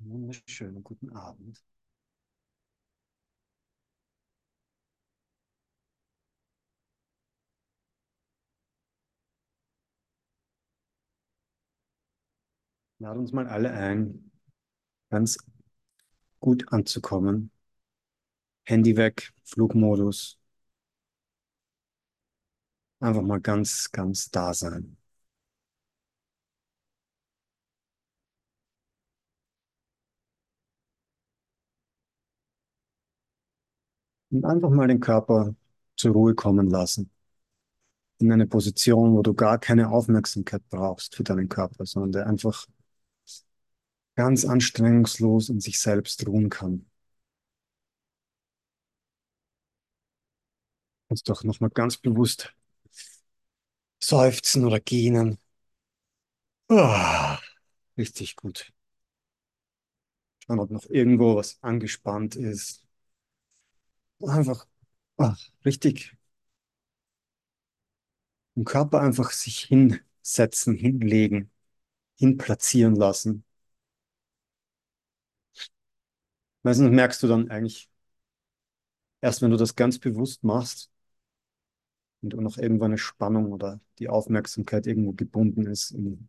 Wunderschönen guten Abend. Laden uns mal alle ein, ganz gut anzukommen. Handy weg, Flugmodus. Einfach mal ganz, ganz da sein. Und einfach mal den Körper zur Ruhe kommen lassen. In eine Position, wo du gar keine Aufmerksamkeit brauchst für deinen Körper, sondern der einfach ganz anstrengungslos in sich selbst ruhen kann. Und doch nochmal ganz bewusst seufzen oder gähnen. Ah, richtig gut. Schauen, ob noch irgendwo was angespannt ist. Einfach ah, richtig im Körper einfach sich hinsetzen, hinlegen, hinplatzieren lassen. Meistens merkst du dann eigentlich erst, wenn du das ganz bewusst machst und noch irgendwo eine Spannung oder die Aufmerksamkeit irgendwo gebunden ist in,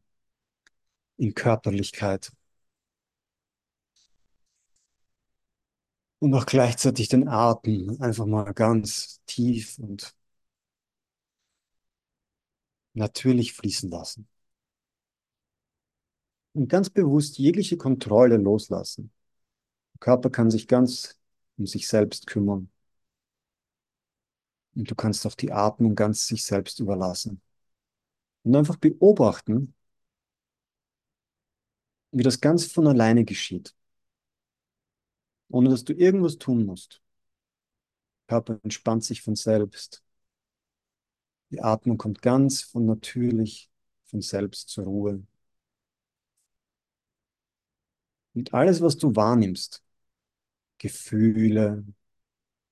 in Körperlichkeit. Und auch gleichzeitig den Atem einfach mal ganz tief und natürlich fließen lassen. Und ganz bewusst jegliche Kontrolle loslassen. Der Körper kann sich ganz um sich selbst kümmern. Und du kannst auch die Atmung ganz sich selbst überlassen. Und einfach beobachten, wie das ganz von alleine geschieht. Ohne dass du irgendwas tun musst. Der Körper entspannt sich von selbst. Die Atmung kommt ganz von natürlich, von selbst zur Ruhe. Und alles, was du wahrnimmst, Gefühle,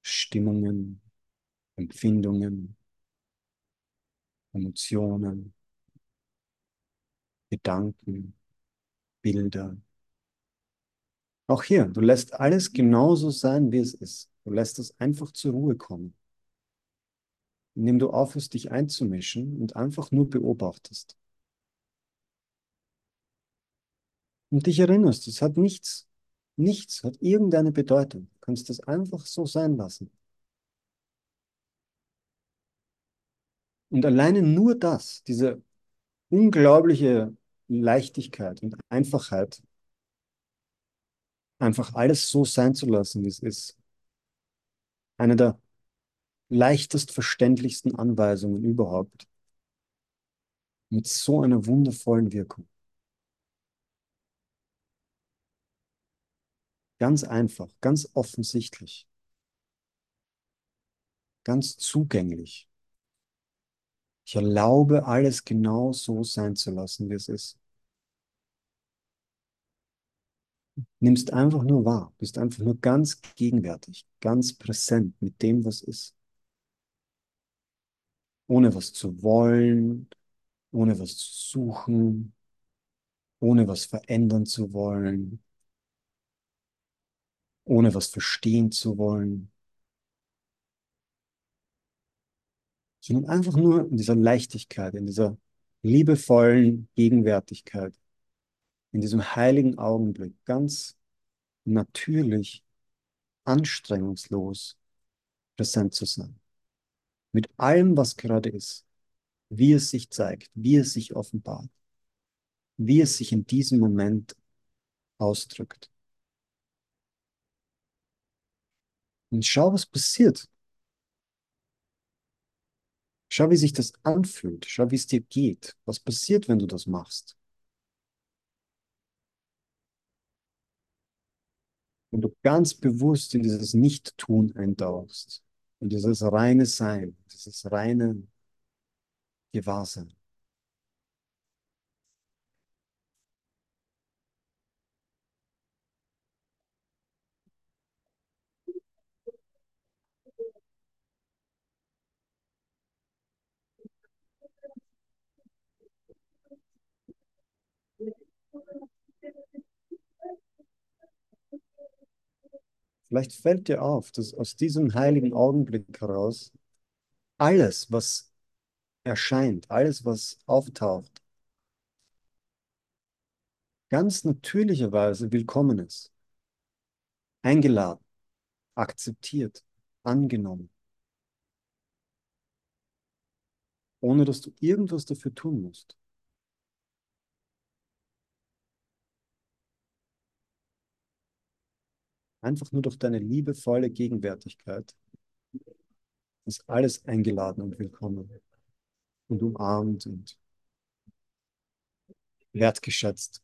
Stimmungen, Empfindungen, Emotionen, Gedanken, Bilder. Auch hier, du lässt alles genauso sein, wie es ist. Du lässt es einfach zur Ruhe kommen. Indem du aufhörst, dich einzumischen und einfach nur beobachtest. Und dich erinnerst, es hat nichts, nichts hat irgendeine Bedeutung. Du kannst es einfach so sein lassen. Und alleine nur das, diese unglaubliche Leichtigkeit und Einfachheit, einfach alles so sein zu lassen, wie es ist. Eine der leichtest verständlichsten Anweisungen überhaupt. Mit so einer wundervollen Wirkung. Ganz einfach, ganz offensichtlich. Ganz zugänglich. Ich erlaube alles genau so sein zu lassen, wie es ist. Nimmst einfach nur wahr, bist einfach nur ganz gegenwärtig, ganz präsent mit dem, was ist. Ohne was zu wollen, ohne was zu suchen, ohne was verändern zu wollen, ohne was verstehen zu wollen. sondern einfach nur in dieser Leichtigkeit, in dieser liebevollen Gegenwärtigkeit, in diesem heiligen Augenblick, ganz natürlich, anstrengungslos präsent zu sein. Mit allem, was gerade ist, wie es sich zeigt, wie es sich offenbart, wie es sich in diesem Moment ausdrückt. Und schau, was passiert, Schau, wie sich das anfühlt. Schau, wie es dir geht. Was passiert, wenn du das machst? Wenn du ganz bewusst in dieses Nicht-Tun eintauchst, in dieses reine Sein, dieses reine Gewahrsein. Vielleicht fällt dir auf, dass aus diesem heiligen Augenblick heraus alles, was erscheint, alles, was auftaucht, ganz natürlicherweise willkommen ist, eingeladen, akzeptiert, angenommen, ohne dass du irgendwas dafür tun musst. Einfach nur durch deine liebevolle Gegenwärtigkeit ist alles eingeladen und willkommen und umarmt und wertgeschätzt.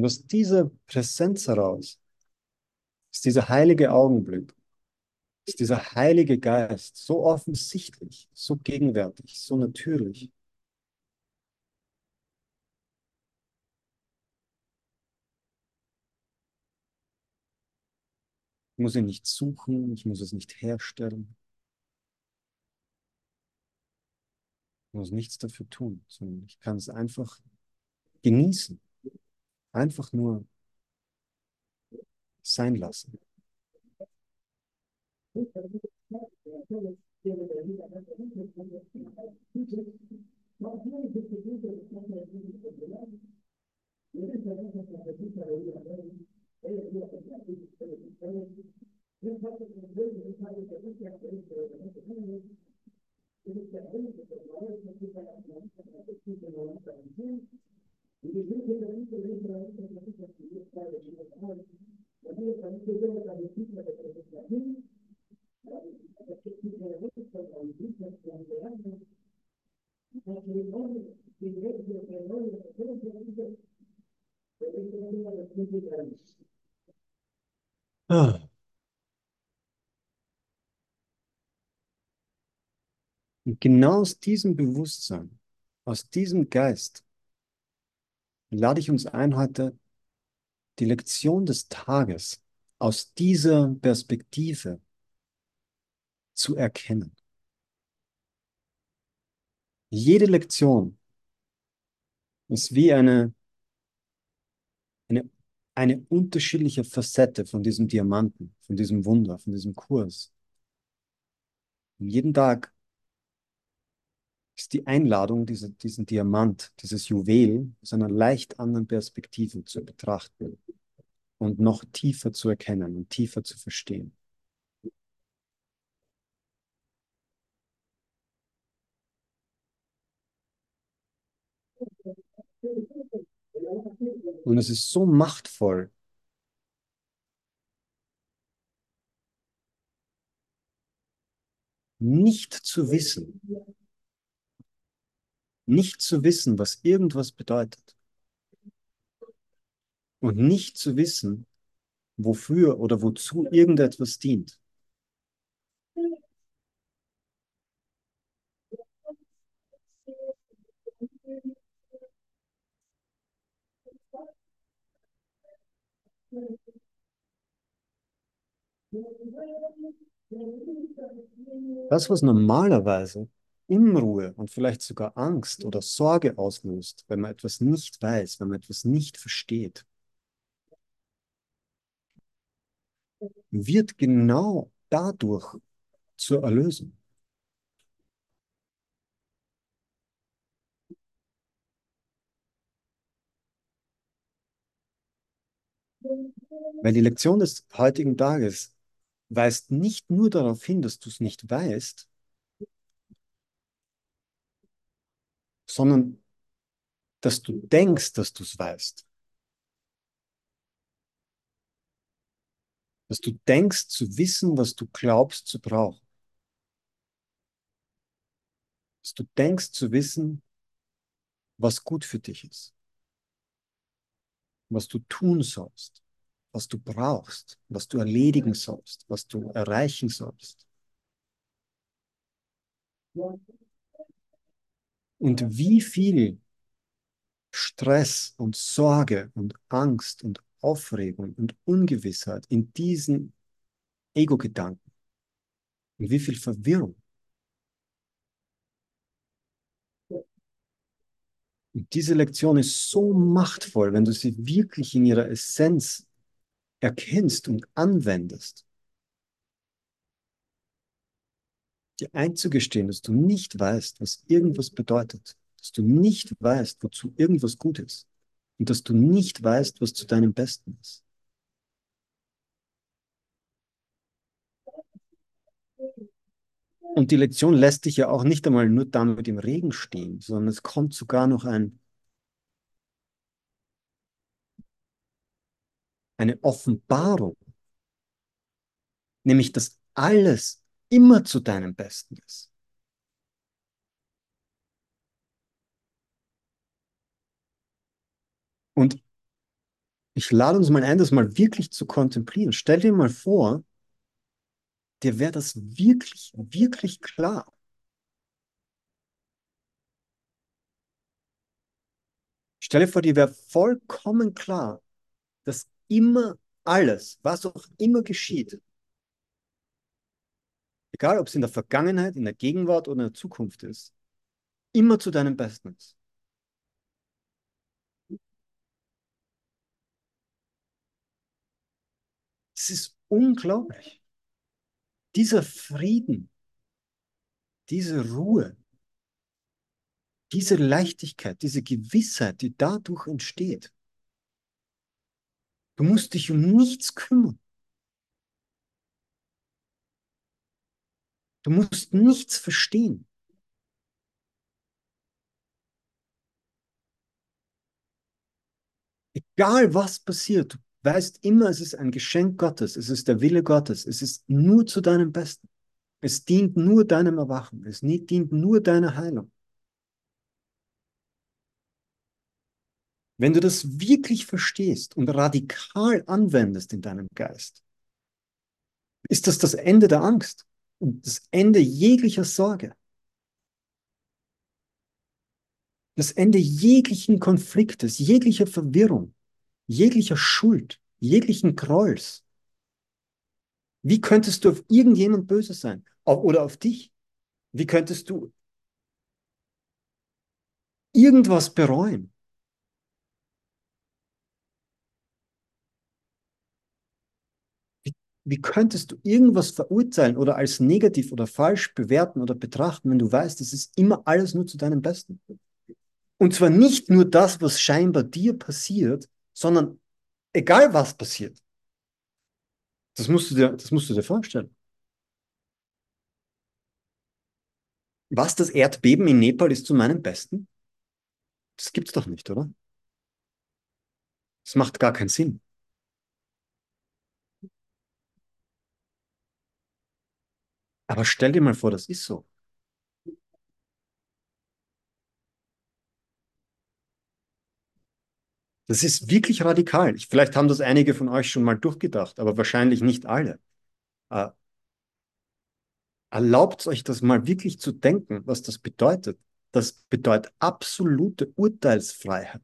Und aus dieser Präsenz heraus ist dieser heilige Augenblick, ist dieser heilige Geist so offensichtlich, so gegenwärtig, so natürlich. Ich muss ihn nicht suchen, ich muss es nicht herstellen. Ich muss nichts dafür tun, sondern ich kann es einfach genießen. Einfach nur sein lassen. Ah. Und genau aus diesem Bewusstsein, aus diesem Geist, lade ich uns ein, heute die Lektion des Tages aus dieser Perspektive zu erkennen. Jede Lektion ist wie eine, eine, eine unterschiedliche Facette von diesem Diamanten, von diesem Wunder, von diesem Kurs. Und jeden Tag ist die Einladung, diese, diesen Diamant, dieses Juwel aus einer leicht anderen Perspektive zu betrachten und noch tiefer zu erkennen und tiefer zu verstehen. Und es ist so machtvoll, nicht zu wissen, nicht zu wissen, was irgendwas bedeutet. Und nicht zu wissen, wofür oder wozu irgendetwas dient. Das, was normalerweise Unruhe und vielleicht sogar Angst oder Sorge auslöst, wenn man etwas nicht weiß, wenn man etwas nicht versteht, wird genau dadurch zur Erlösung. Weil die Lektion des heutigen Tages weist nicht nur darauf hin, dass du es nicht weißt, sondern dass du denkst, dass du es weißt. Dass du denkst zu wissen, was du glaubst zu brauchen. Dass du denkst zu wissen, was gut für dich ist. Was du tun sollst. Was du brauchst. Was du erledigen sollst. Was du erreichen sollst. Und wie viel Stress und Sorge und Angst und Aufregung und Ungewissheit in diesen Ego-Gedanken und wie viel Verwirrung. Und diese Lektion ist so machtvoll, wenn du sie wirklich in ihrer Essenz erkennst und anwendest. Dir einzugestehen, dass du nicht weißt, was irgendwas bedeutet, dass du nicht weißt, wozu irgendwas gut ist und dass du nicht weißt, was zu deinem Besten ist. Und die Lektion lässt dich ja auch nicht einmal nur damit im Regen stehen, sondern es kommt sogar noch ein, eine Offenbarung, nämlich dass alles immer zu deinem Besten ist. Und ich lade uns mal ein, das mal wirklich zu kontemplieren. Stell dir mal vor, dir wäre das wirklich, wirklich klar. Stell dir vor, dir wäre vollkommen klar, dass immer alles, was auch immer geschieht, egal ob es in der Vergangenheit, in der Gegenwart oder in der Zukunft ist, immer zu deinem Besten ist. Es ist unglaublich. Dieser Frieden, diese Ruhe, diese Leichtigkeit, diese Gewissheit, die dadurch entsteht. Du musst dich um nichts kümmern. Du musst nichts verstehen. Egal was passiert, du weißt immer, es ist ein Geschenk Gottes, es ist der Wille Gottes, es ist nur zu deinem Besten. Es dient nur deinem Erwachen, es dient nur deiner Heilung. Wenn du das wirklich verstehst und radikal anwendest in deinem Geist, ist das das Ende der Angst und das Ende jeglicher Sorge. Das Ende jeglichen Konfliktes, jeglicher Verwirrung jeglicher Schuld, jeglichen Grolls. Wie könntest du auf irgendjemand böse sein? Oder auf dich? Wie könntest du irgendwas bereuen? Wie, könntest du irgendwas verurteilen oder als negativ oder falsch bewerten oder betrachten, wenn du weißt, es ist immer alles nur zu deinem Besten? Und zwar nicht nur das, was scheinbar dir passiert, sondern egal was passiert. Das musst du dir, das musst du dir vorstellen. Was das Erdbeben in Nepal ist zu meinem Besten? Das gibt's doch nicht, oder? Das macht gar keinen Sinn. Aber stell dir mal vor, das ist so. Das ist wirklich radikal. Vielleicht haben das einige von euch schon mal durchgedacht, aber wahrscheinlich nicht alle. Äh, erlaubt euch das mal wirklich zu denken, was das bedeutet. Das bedeutet absolute Urteilsfreiheit.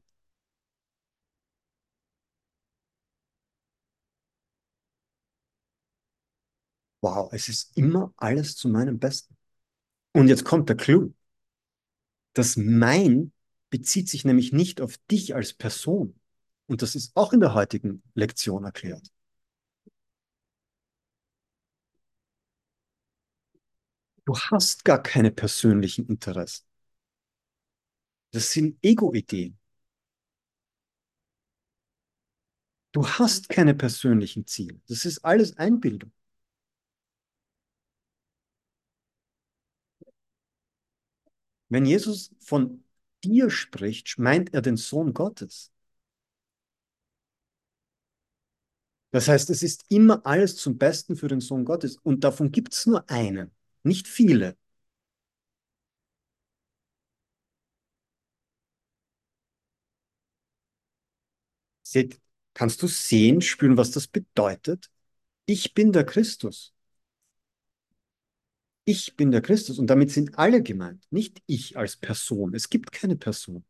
Wow, es ist immer alles zu meinem Besten. Und jetzt kommt der Clou. Das Mein bezieht sich nämlich nicht auf dich als Person. Und das ist auch in der heutigen Lektion erklärt. Du hast gar keine persönlichen Interessen. Das sind Ego-Ideen. Du hast keine persönlichen Ziele. Das ist alles Einbildung. Wenn Jesus von dir spricht, meint er den Sohn Gottes. Das heißt, es ist immer alles zum Besten für den Sohn Gottes. Und davon gibt es nur einen, nicht viele. Seht, kannst du sehen, spüren, was das bedeutet? Ich bin der Christus. Ich bin der Christus und damit sind alle gemeint, nicht ich als Person. Es gibt keine Person.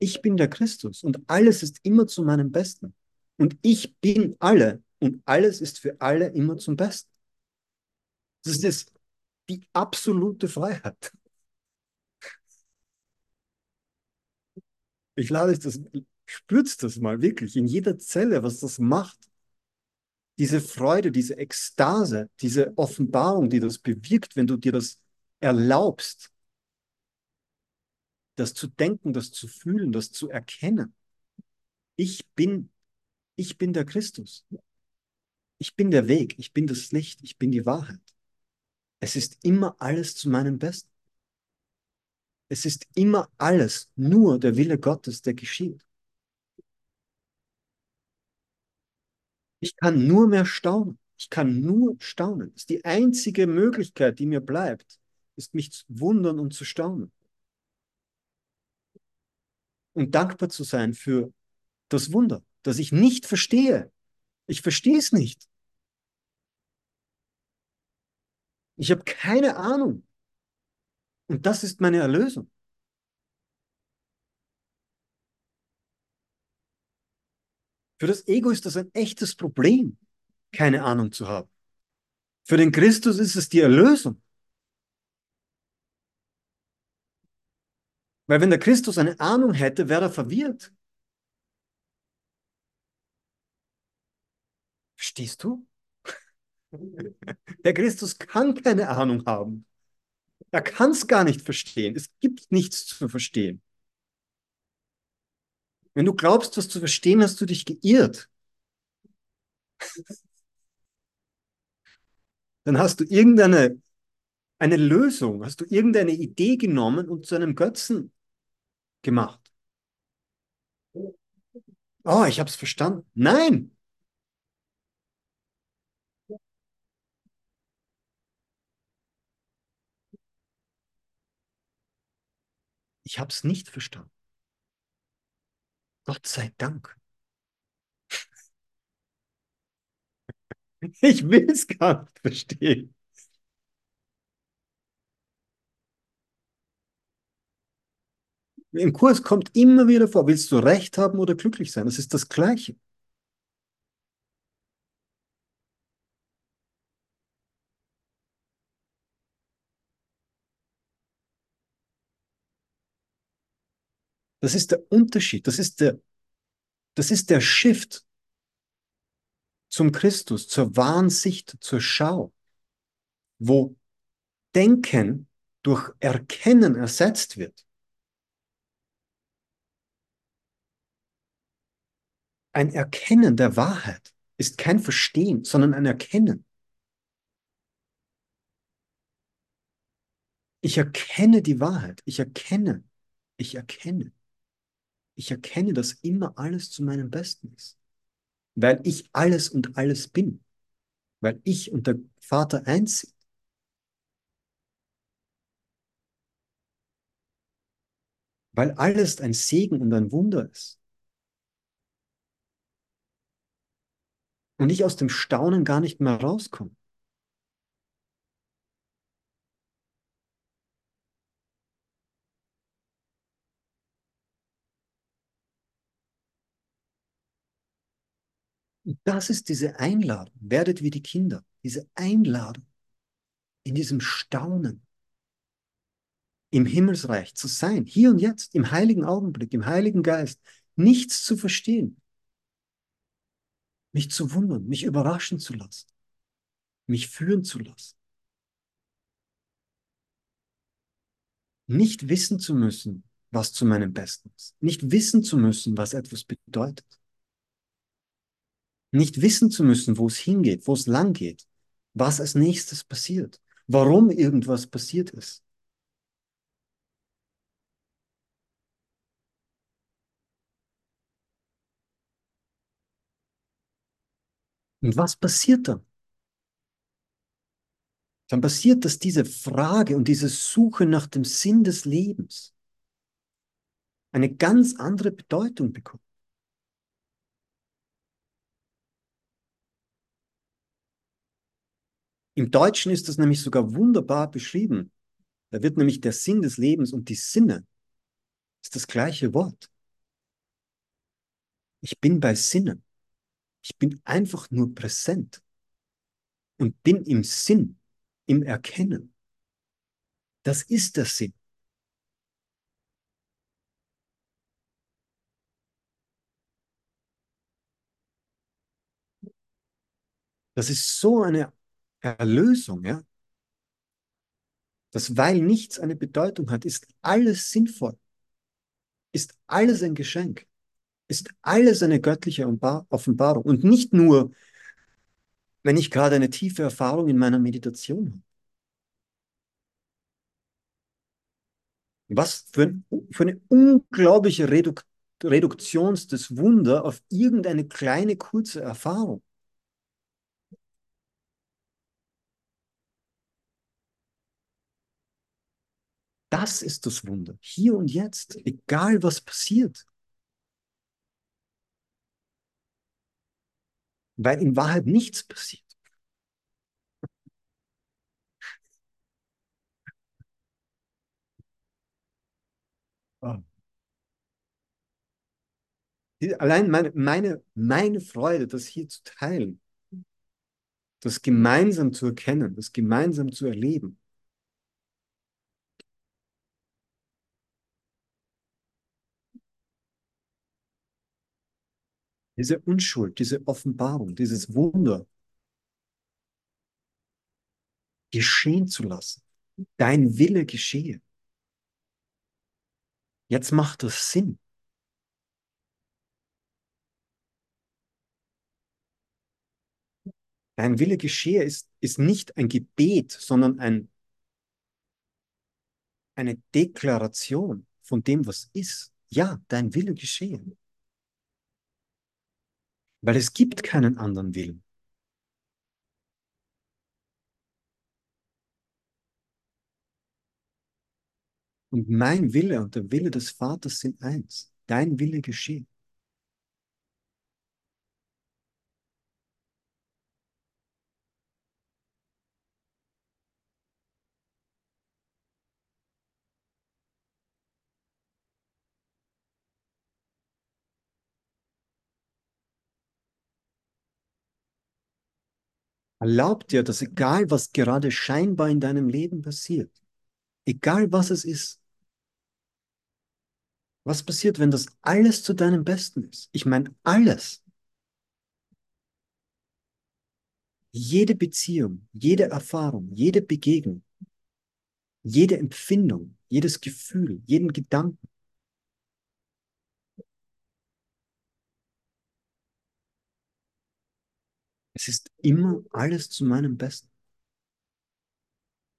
Ich bin der Christus und alles ist immer zu meinem Besten. Und ich bin alle und alles ist für alle immer zum Besten. Das ist das, die absolute Freiheit. Ich lade euch das, spürt das mal wirklich in jeder Zelle, was das macht. Diese Freude, diese Ekstase, diese Offenbarung, die das bewirkt, wenn du dir das erlaubst, das zu denken, das zu fühlen, das zu erkennen. Ich bin, ich bin der Christus. Ich bin der Weg, ich bin das Licht, ich bin die Wahrheit. Es ist immer alles zu meinem Besten. Es ist immer alles nur der Wille Gottes, der geschieht. Ich kann nur mehr staunen. Ich kann nur staunen. Das ist die einzige Möglichkeit, die mir bleibt, ist mich zu wundern und zu staunen und dankbar zu sein für das Wunder, das ich nicht verstehe. Ich verstehe es nicht. Ich habe keine Ahnung. Und das ist meine Erlösung. Für das Ego ist das ein echtes Problem, keine Ahnung zu haben. Für den Christus ist es die Erlösung. Weil wenn der Christus eine Ahnung hätte, wäre er verwirrt. Verstehst du? Der Christus kann keine Ahnung haben. Er kann es gar nicht verstehen. Es gibt nichts zu verstehen. Wenn du glaubst, was zu verstehen, hast du dich geirrt. Dann hast du irgendeine eine Lösung, hast du irgendeine Idee genommen und zu einem Götzen gemacht. Oh, ich habe es verstanden. Nein. Ich habe es nicht verstanden. Gott sei Dank. Ich will es gar nicht verstehen. Im Kurs kommt immer wieder vor, willst du Recht haben oder glücklich sein? Das ist das Gleiche. Das ist der Unterschied. Das ist der, das ist der Shift zum Christus, zur wahren Sicht, zur Schau, wo Denken durch Erkennen ersetzt wird. Ein Erkennen der Wahrheit ist kein Verstehen, sondern ein Erkennen. Ich erkenne die Wahrheit. Ich erkenne. Ich erkenne. Ich erkenne, dass immer alles zu meinem Besten ist. Weil ich alles und alles bin. Weil ich und der Vater eins sind. Weil alles ein Segen und ein Wunder ist. und ich aus dem Staunen gar nicht mehr rauskomme. Das ist diese Einladung. Werdet wie die Kinder. Diese Einladung in diesem Staunen im Himmelsreich zu sein, hier und jetzt, im heiligen Augenblick, im heiligen Geist, nichts zu verstehen, mich zu wundern, mich überraschen zu lassen, mich führen zu lassen. Nicht wissen zu müssen, was zu meinem Besten ist. Nicht wissen zu müssen, was etwas bedeutet nicht wissen zu müssen, wo es hingeht, wo es lang geht, was als nächstes passiert, warum irgendwas passiert ist. Und was passiert dann? Dann passiert, dass diese Frage und diese Suche nach dem Sinn des Lebens eine ganz andere Bedeutung bekommt. Im Deutschen ist das nämlich sogar wunderbar beschrieben. Da wird nämlich der Sinn des Lebens und die Sinne ist das gleiche Wort. Ich bin bei Sinnen. Ich bin einfach nur präsent und bin im Sinn, im Erkennen. Das ist der Sinn. Das ist so eine Erlösung, ja. Dass weil nichts eine Bedeutung hat, ist alles sinnvoll. Ist alles ein Geschenk. Ist alles eine göttliche Offenbarung. Und nicht nur, wenn ich gerade eine tiefe Erfahrung in meiner Meditation habe. Was für, ein, für eine unglaubliche Reduk Reduktion des Wunder auf irgendeine kleine, kurze Erfahrung. Das ist das Wunder. Hier und jetzt, egal was passiert. Weil in Wahrheit nichts passiert. Oh. Allein meine, meine, meine Freude, das hier zu teilen, das gemeinsam zu erkennen, das gemeinsam zu erleben, diese Unschuld, diese Offenbarung, dieses Wunder geschehen zu lassen. Dein Wille geschehe. Jetzt macht das Sinn. Dein Wille geschehe ist, ist nicht ein Gebet, sondern ein, eine Deklaration von dem, was ist. Ja, dein Wille geschehe. Weil es gibt keinen anderen Willen. Und mein Wille und der Wille des Vaters sind eins. Dein Wille geschehe. Erlaub dir, dass egal was gerade scheinbar in deinem Leben passiert, egal was es ist, was passiert, wenn das alles zu deinem Besten ist? Ich meine, alles. Jede Beziehung, jede Erfahrung, jede Begegnung, jede Empfindung, jedes Gefühl, jeden Gedanken. Es ist immer alles zu meinem Besten.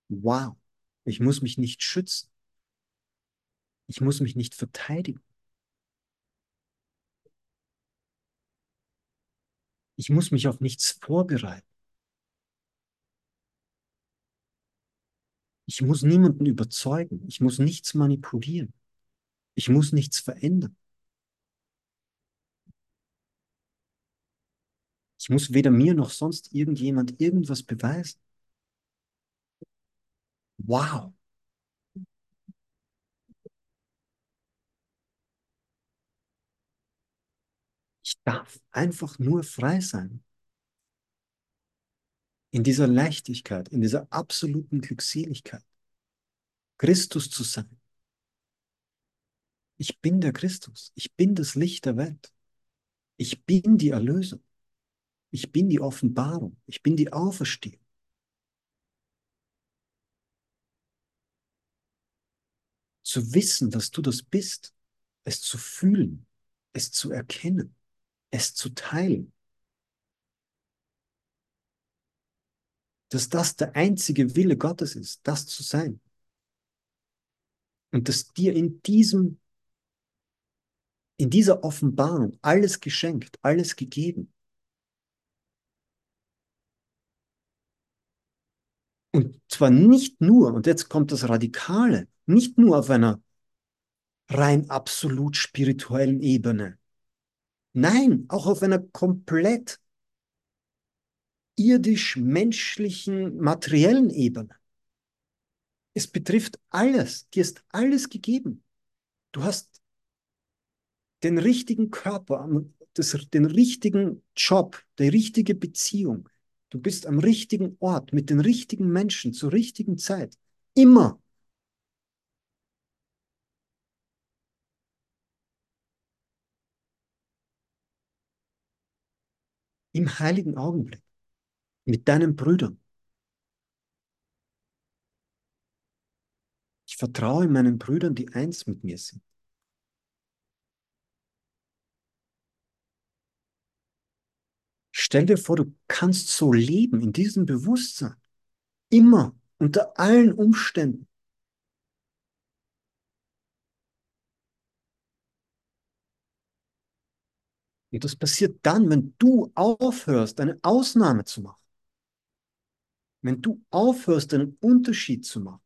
Wow. Ich muss mich nicht schützen. Ich muss mich nicht verteidigen. Ich muss mich auf nichts vorbereiten. Ich muss niemanden überzeugen. Ich muss nichts manipulieren. Ich muss nichts verändern. Ich muss weder mir noch sonst irgendjemand irgendwas beweisen. Wow. Ich darf einfach nur frei sein. In dieser Leichtigkeit, in dieser absoluten Glückseligkeit. Christus zu sein. Ich bin der Christus. Ich bin das Licht der Welt. Ich bin die Erlösung. Ich bin die Offenbarung. Ich bin die Auferstehung. Zu wissen, dass du das bist, es zu fühlen, es zu erkennen, es zu teilen. Dass das der einzige Wille Gottes ist, das zu sein. Und dass dir in diesem, in dieser Offenbarung alles geschenkt, alles gegeben Und zwar nicht nur, und jetzt kommt das Radikale, nicht nur auf einer rein absolut spirituellen Ebene. Nein, auch auf einer komplett irdisch-menschlichen, materiellen Ebene. Es betrifft alles. Dir ist alles gegeben. Du hast den richtigen Körper, das, den richtigen Job, die richtige Beziehung. Du bist am richtigen Ort mit den richtigen Menschen zur richtigen Zeit. Immer. Im heiligen Augenblick. Mit deinen Brüdern. Ich vertraue meinen Brüdern, die eins mit mir sind. Stell dir vor, du kannst so leben in diesem Bewusstsein. Immer, unter allen Umständen. Und das passiert dann, wenn du aufhörst, eine Ausnahme zu machen. Wenn du aufhörst, einen Unterschied zu machen.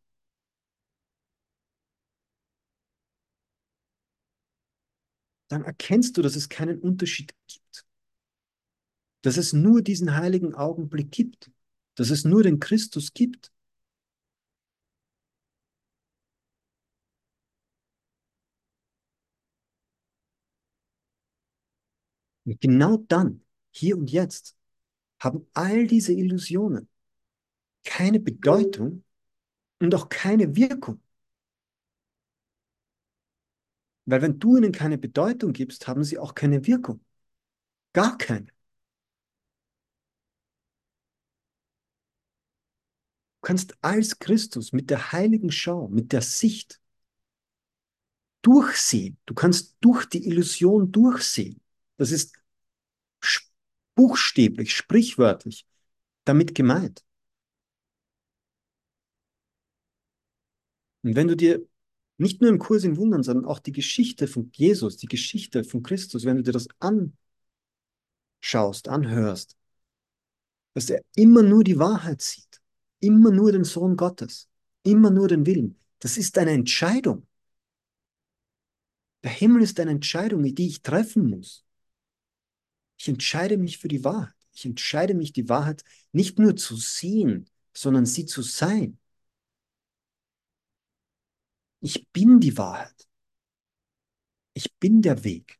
Dann erkennst du, dass es keinen Unterschied gibt. Dass es nur diesen heiligen Augenblick gibt. Dass es nur den Christus gibt. Und genau dann, hier und jetzt, haben all diese Illusionen keine Bedeutung und auch keine Wirkung. Weil wenn du ihnen keine Bedeutung gibst, haben sie auch keine Wirkung. Gar keine. Kannst als Christus mit der heiligen Schau, mit der Sicht durchsehen. Du kannst durch die Illusion durchsehen. Das ist buchstäblich, sprichwörtlich damit gemeint. Und wenn du dir nicht nur im Kurs in Wundern, sondern auch die Geschichte von Jesus, die Geschichte von Christus, wenn du dir das anschaust, anhörst, dass er immer nur die Wahrheit sieht, immer nur den Sohn Gottes, immer nur den Willen. Das ist eine Entscheidung. Der Himmel ist eine Entscheidung, die ich treffen muss. Ich entscheide mich für die Wahrheit. Ich entscheide mich, die Wahrheit nicht nur zu sehen, sondern sie zu sein. Ich bin die Wahrheit. Ich bin der Weg.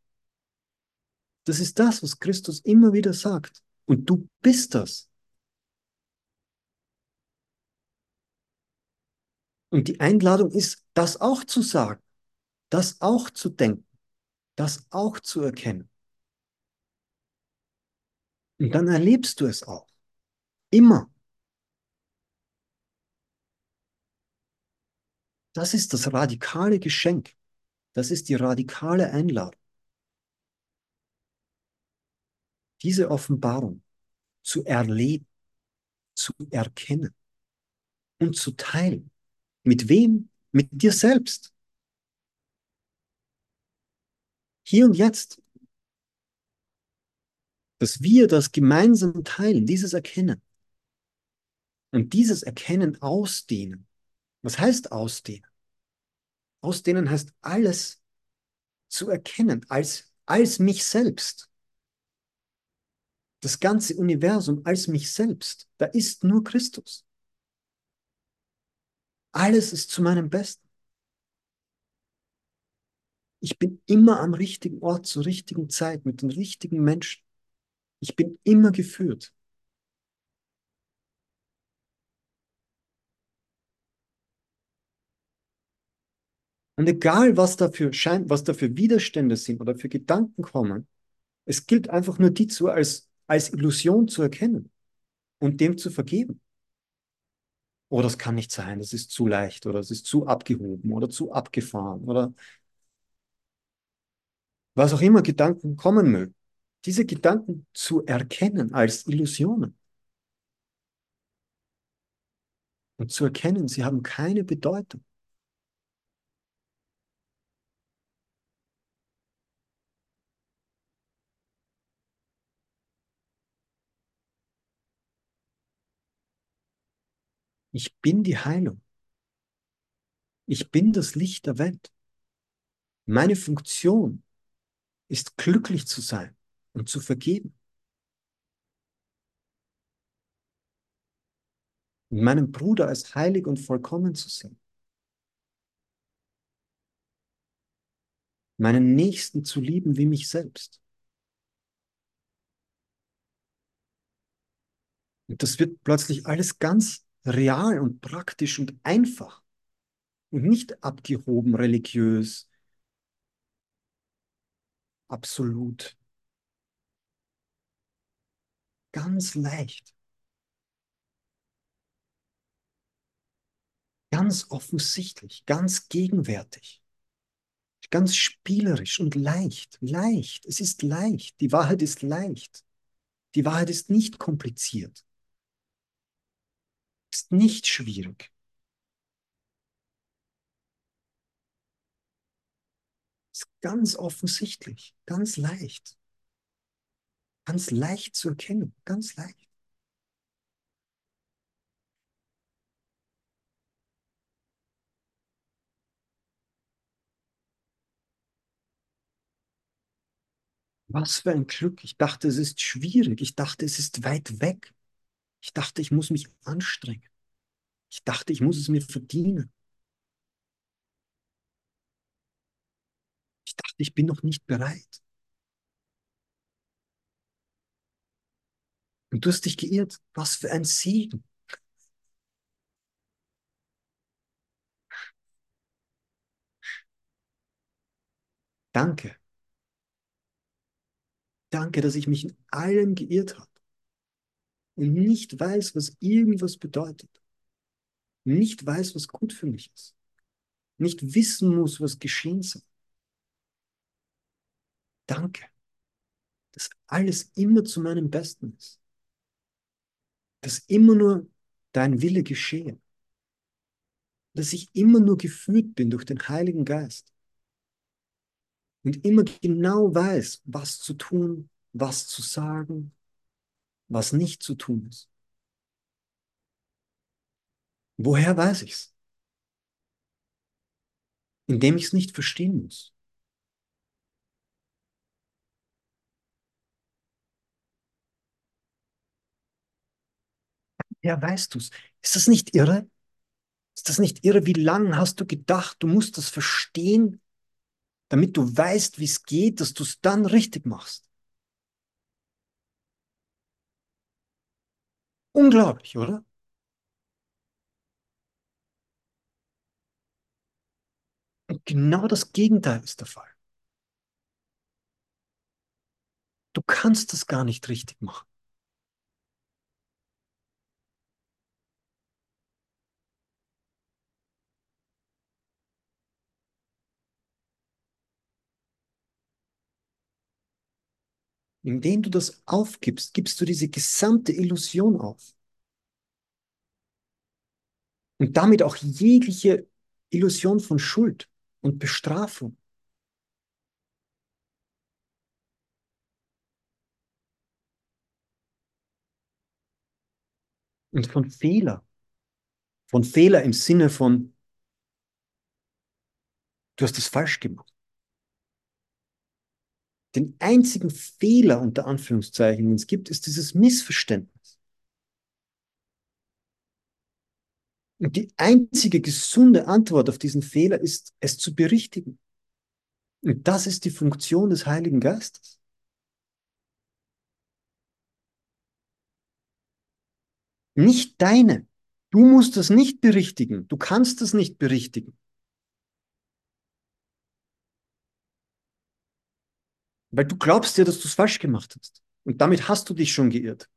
Das ist das, was Christus immer wieder sagt. Und du bist das. Und die Einladung ist, das auch zu sagen, das auch zu denken, das auch zu erkennen. Und dann erlebst du es auch. Immer. Das ist das radikale Geschenk. Das ist die radikale Einladung. Diese Offenbarung zu erleben, zu erkennen und zu teilen. Mit wem? Mit dir selbst. Hier und jetzt. Dass wir das gemeinsam teilen, dieses Erkennen. Und dieses Erkennen ausdehnen was heißt ausdehnen? Ausdehnen heißt alles zu erkennen als, als mich selbst. Das ganze Universum als mich selbst. Da ist nur Christus. Alles ist zu meinem Besten. Ich bin immer am richtigen Ort zur richtigen Zeit mit den richtigen Menschen. Ich bin immer geführt. Und egal, was dafür scheint, was dafür Widerstände sind oder für Gedanken kommen, es gilt einfach nur die zu als, als Illusion zu erkennen und dem zu vergeben. Oh, das kann nicht sein, das ist zu leicht oder es ist zu abgehoben oder zu abgefahren oder was auch immer Gedanken kommen mögen. Diese Gedanken zu erkennen als Illusionen und zu erkennen, sie haben keine Bedeutung. Ich bin die Heilung. Ich bin das Licht der Welt. Meine Funktion ist glücklich zu sein und zu vergeben. Und meinen Bruder als heilig und vollkommen zu sehen. Meinen Nächsten zu lieben wie mich selbst. Und das wird plötzlich alles ganz real und praktisch und einfach und nicht abgehoben religiös, absolut. Ganz leicht. Ganz offensichtlich, ganz gegenwärtig. Ganz spielerisch und leicht. Leicht. Es ist leicht. Die Wahrheit ist leicht. Die Wahrheit ist nicht kompliziert. Ist nicht schwierig. Ist ganz offensichtlich, ganz leicht. Ganz leicht zu erkennen, ganz leicht. Was für ein Glück. Ich dachte, es ist schwierig. Ich dachte, es ist weit weg. Ich dachte, ich muss mich anstrengen. Ich dachte, ich muss es mir verdienen. Ich dachte, ich bin noch nicht bereit. Und du hast dich geirrt. Was für ein Segen. Danke. Danke, dass ich mich in allem geirrt habe und nicht weiß, was irgendwas bedeutet. Nicht weiß, was gut für mich ist. Nicht wissen muss, was geschehen soll. Danke, dass alles immer zu meinem Besten ist. Dass immer nur dein Wille geschehe. Dass ich immer nur geführt bin durch den Heiligen Geist. Und immer genau weiß, was zu tun, was zu sagen, was nicht zu tun ist. Woher weiß ich's? Indem ich es nicht verstehen muss. Ja, weißt du's? Ist das nicht irre? Ist das nicht irre? Wie lange hast du gedacht, du musst das verstehen, damit du weißt, wie es geht, dass du es dann richtig machst? Unglaublich, oder? Und genau das Gegenteil ist der Fall. Du kannst das gar nicht richtig machen. Indem du das aufgibst, gibst du diese gesamte Illusion auf. Und damit auch jegliche Illusion von Schuld und Bestrafung. Und von Fehler. Von Fehler im Sinne von, du hast es falsch gemacht. Den einzigen Fehler unter Anführungszeichen, den es gibt, ist dieses Missverständnis. Und die einzige gesunde Antwort auf diesen Fehler ist, es zu berichtigen. Und das ist die Funktion des Heiligen Geistes. Nicht deine. Du musst das nicht berichtigen. Du kannst das nicht berichtigen. Weil du glaubst ja, dass du es falsch gemacht hast. Und damit hast du dich schon geirrt.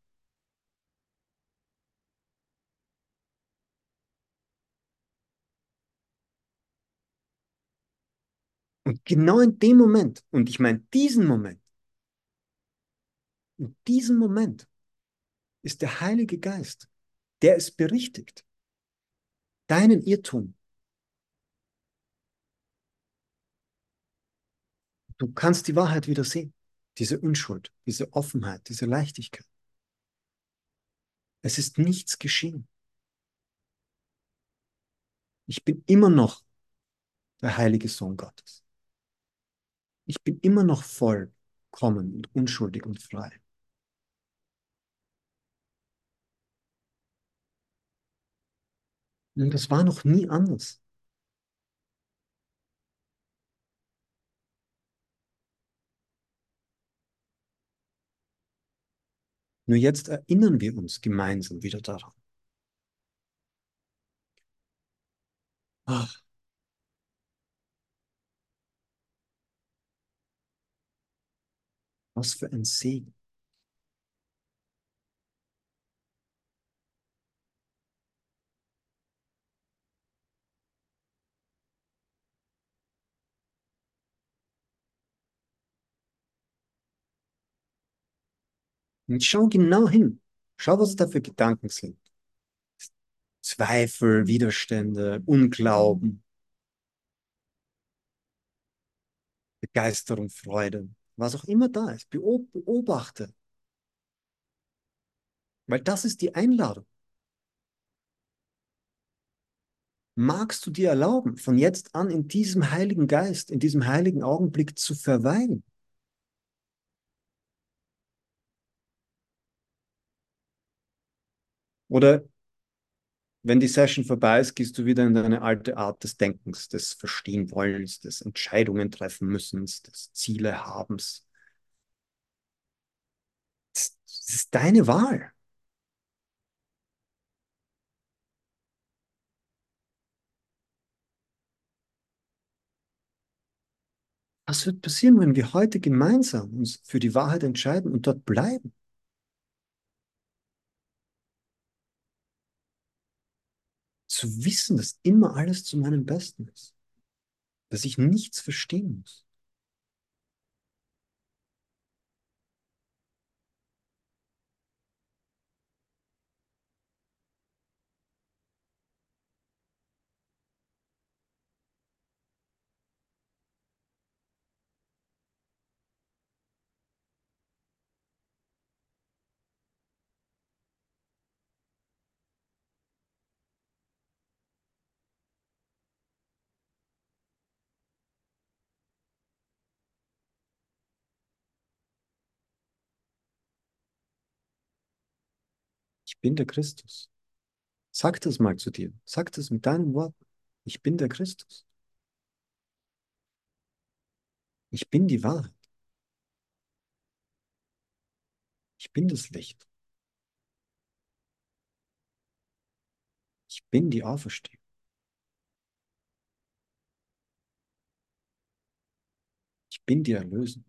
Und genau in dem Moment, und ich meine diesen Moment, in diesem Moment ist der Heilige Geist, der es berichtigt, deinen Irrtum. Du kannst die Wahrheit wieder sehen, diese Unschuld, diese Offenheit, diese Leichtigkeit. Es ist nichts geschehen. Ich bin immer noch der heilige Sohn Gottes. Ich bin immer noch vollkommen und unschuldig und frei. Und das war noch nie anders. Nur jetzt erinnern wir uns gemeinsam wieder daran. Ach, was für ein Segen. Und schau genau hin. Schau, was da für Gedanken sind. Zweifel, Widerstände, Unglauben, Begeisterung, Freude, was auch immer da ist. Beobachte. Weil das ist die Einladung. Magst du dir erlauben, von jetzt an in diesem Heiligen Geist, in diesem heiligen Augenblick zu verweilen? Oder wenn die Session vorbei ist, gehst du wieder in deine alte Art des Denkens, des Verstehenwollens, des Entscheidungen treffen müssens, des Ziele habens. Das ist deine Wahl. Was wird passieren, wenn wir heute gemeinsam uns für die Wahrheit entscheiden und dort bleiben? Zu wissen, dass immer alles zu meinem Besten ist. Dass ich nichts verstehen muss. Ich bin der Christus. Sag das mal zu dir. Sag das mit deinen Worten. Ich bin der Christus. Ich bin die Wahrheit. Ich bin das Licht. Ich bin die Auferstehung. Ich bin die Erlösung.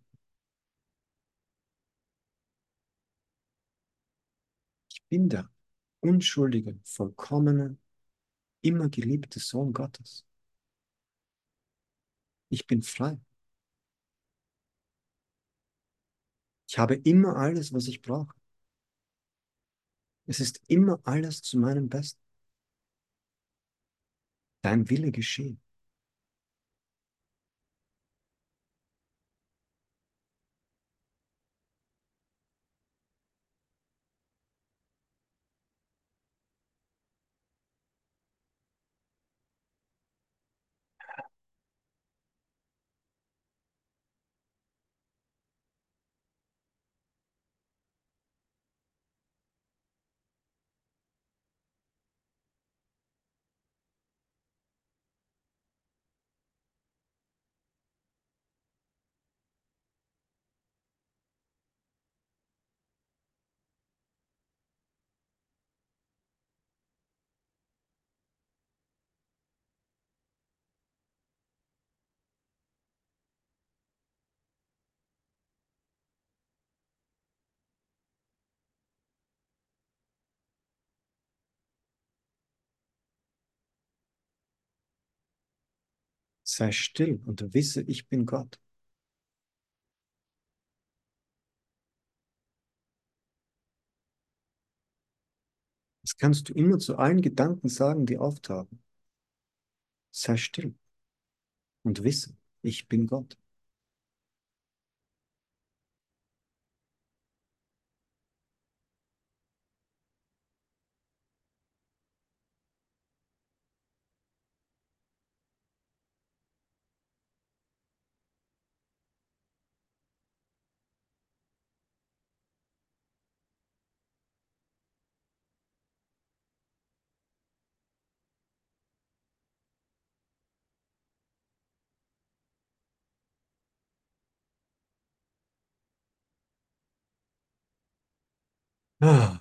Ich bin der unschuldige, vollkommene, immer geliebte Sohn Gottes. Ich bin frei. Ich habe immer alles, was ich brauche. Es ist immer alles zu meinem Besten. Dein Wille geschehe. Sei still und wisse, ich bin Gott. Das kannst du immer zu allen Gedanken sagen, die auftauchen. Sei still und wisse, ich bin Gott. Ah.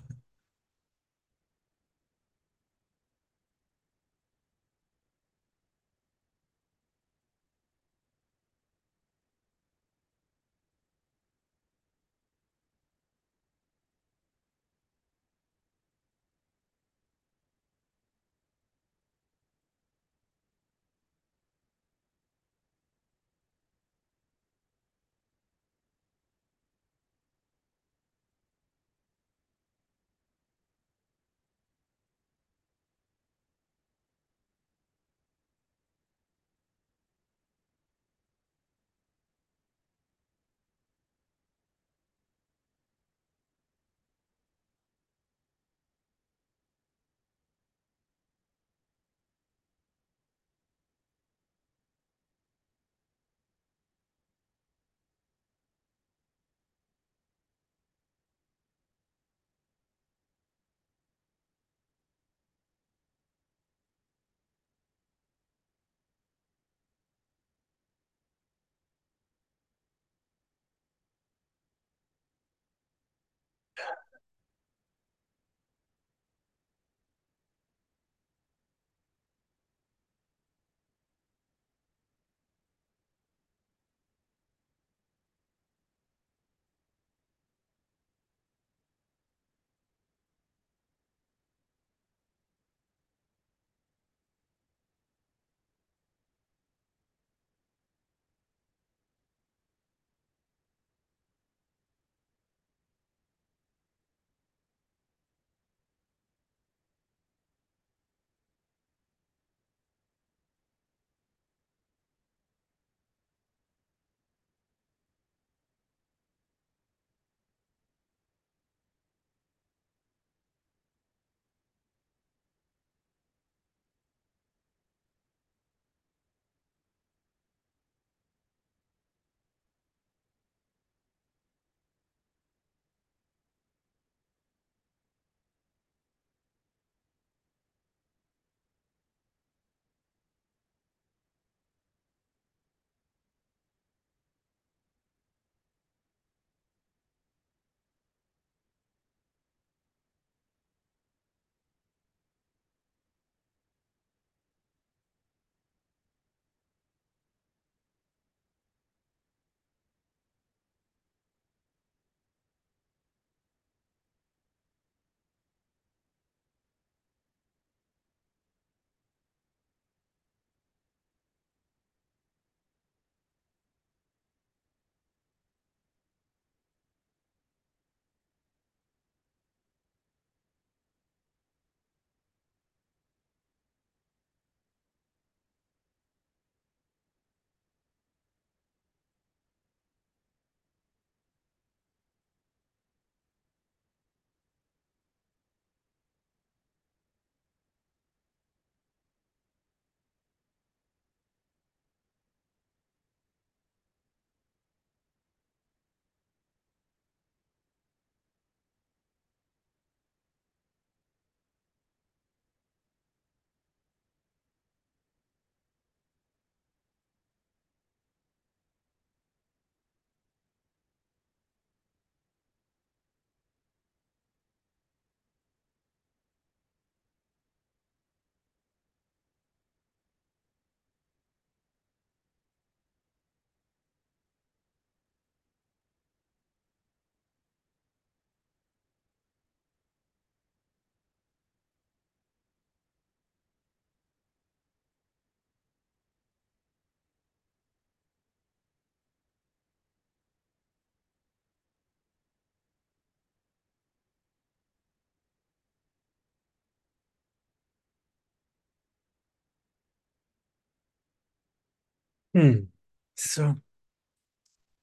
Hm. So,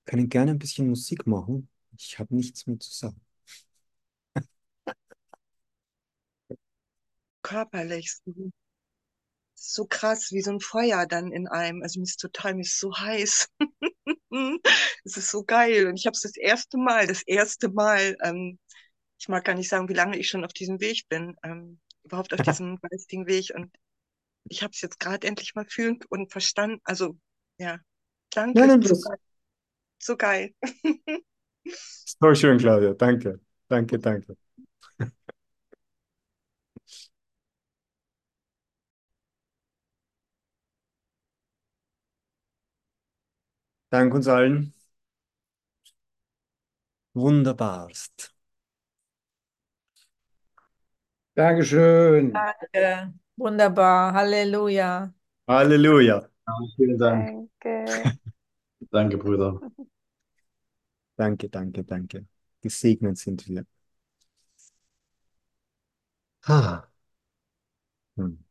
können gerne ein bisschen Musik machen. Ich habe nichts mehr zu sagen. körperlich so, so krass wie so ein Feuer dann in einem. Also mir ist total, mir ist so heiß. Es ist so geil. Und ich habe es das erste Mal, das erste Mal, ähm, ich mag gar nicht sagen, wie lange ich schon auf diesem Weg bin, ähm, überhaupt auf diesem geistigen Weg. Und ich habe es jetzt gerade endlich mal fühlen und verstanden. Also ja, danke. Nein, nein, so, geil. so geil. so schön, Claudia. Danke, danke, danke. Dank uns allen. Wunderbarst. Dankeschön. Danke. Wunderbar. Halleluja. Halleluja vielen Dank. Danke. Danke, Brüder. Danke, danke, danke. Gesegnet sind wir. Ah. Hm.